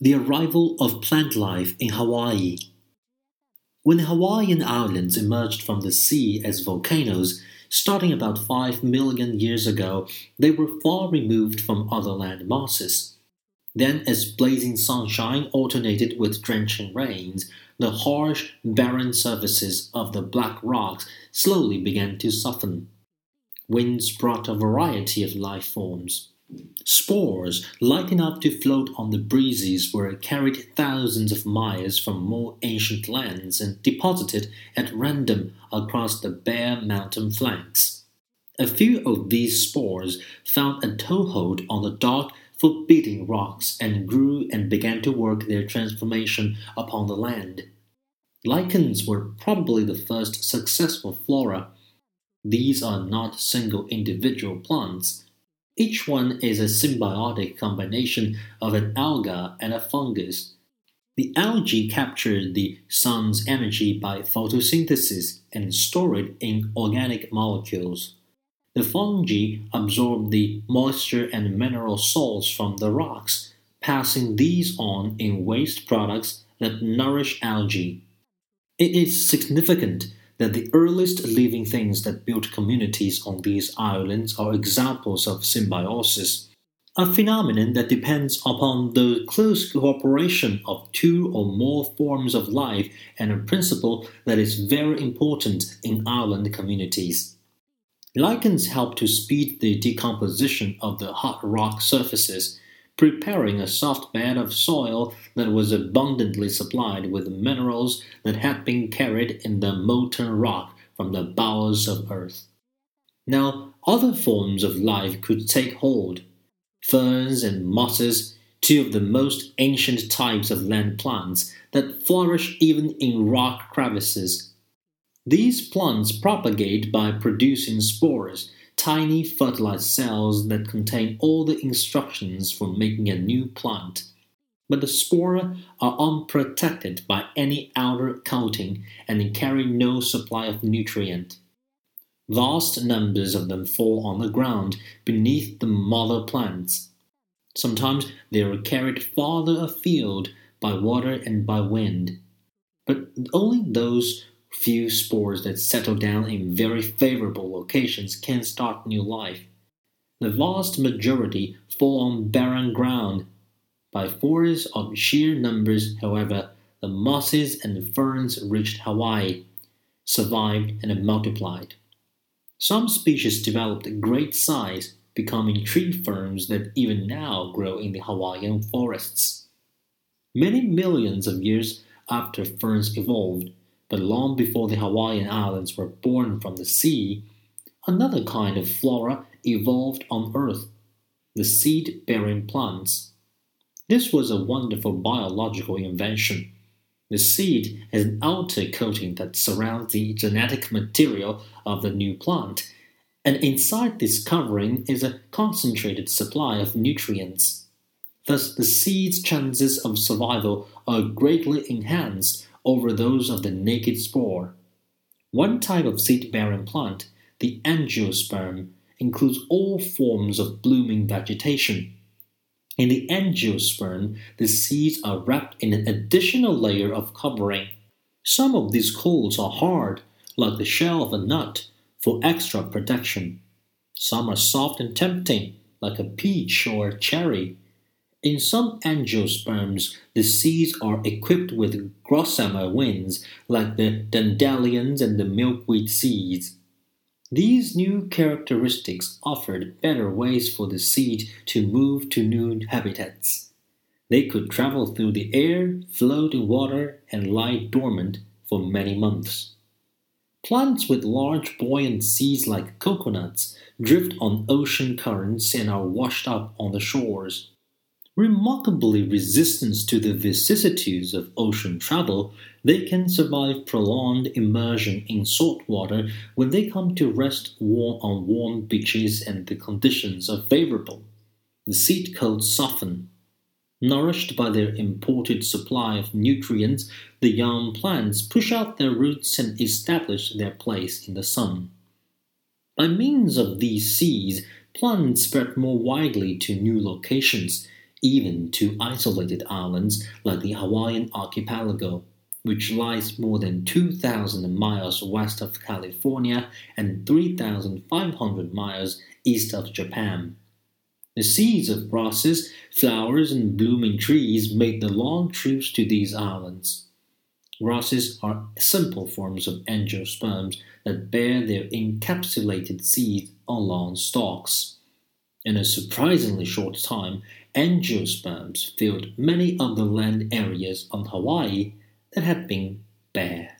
The arrival of plant life in Hawaii. When the Hawaiian Islands emerged from the sea as volcanoes, starting about 5 million years ago, they were far removed from other land masses. Then, as blazing sunshine alternated with drenching rains, the harsh, barren surfaces of the black rocks slowly began to soften. Winds brought a variety of life forms. Spores, light enough to float on the breezes, were carried thousands of miles from more ancient lands and deposited at random across the bare mountain flanks. A few of these spores found a toehold on the dark, forbidding rocks and grew and began to work their transformation upon the land. Lichens were probably the first successful flora. These are not single individual plants each one is a symbiotic combination of an alga and a fungus. The algae capture the sun's energy by photosynthesis and store it in organic molecules. The fungi absorb the moisture and mineral salts from the rocks, passing these on in waste products that nourish algae. It is significant that the earliest living things that built communities on these islands are examples of symbiosis, a phenomenon that depends upon the close cooperation of two or more forms of life and a principle that is very important in island communities. Lichens help to speed the decomposition of the hot rock surfaces preparing a soft bed of soil that was abundantly supplied with minerals that had been carried in the molten rock from the bowels of earth. Now, other forms of life could take hold. Ferns and mosses, two of the most ancient types of land plants that flourish even in rock crevices. These plants propagate by producing spores tiny fertilized cells that contain all the instructions for making a new plant. But the spore are unprotected by any outer coating and carry no supply of nutrient. Vast numbers of them fall on the ground beneath the mother plants. Sometimes they are carried farther afield by water and by wind. But only those few spores that settle down in very favorable locations can start new life. The vast majority fall on barren ground. By force of sheer numbers, however, the mosses and ferns reached Hawaii, survived, and multiplied. Some species developed great size, becoming tree ferns that even now grow in the Hawaiian forests. Many millions of years after ferns evolved, but long before the Hawaiian Islands were born from the sea, another kind of flora evolved on Earth the seed bearing plants. This was a wonderful biological invention. The seed has an outer coating that surrounds the genetic material of the new plant, and inside this covering is a concentrated supply of nutrients. Thus, the seed's chances of survival are greatly enhanced over those of the naked spore. One type of seed bearing plant, the angiosperm, includes all forms of blooming vegetation. In the angiosperm, the seeds are wrapped in an additional layer of covering. Some of these coats are hard, like the shell of a nut, for extra protection. Some are soft and tempting, like a peach or a cherry, in some angiosperms, the seeds are equipped with gossamer wings, like the dandelions and the milkweed seeds. These new characteristics offered better ways for the seed to move to new habitats. They could travel through the air, float in water, and lie dormant for many months. Plants with large buoyant seeds like coconuts drift on ocean currents and are washed up on the shores. Remarkably resistant to the vicissitudes of ocean travel, they can survive prolonged immersion in salt water when they come to rest warm on warm beaches and the conditions are favorable. The seed coats soften. Nourished by their imported supply of nutrients, the young plants push out their roots and establish their place in the sun. By means of these seeds, plants spread more widely to new locations even to isolated islands like the Hawaiian archipelago, which lies more than 2,000 miles west of California and 3,500 miles east of Japan. The seeds of grasses, flowers, and blooming trees make the long trips to these islands. Grasses are simple forms of angiosperms that bear their encapsulated seeds on long stalks. In a surprisingly short time, angiosperms filled many of the land areas on Hawaii that had been bare.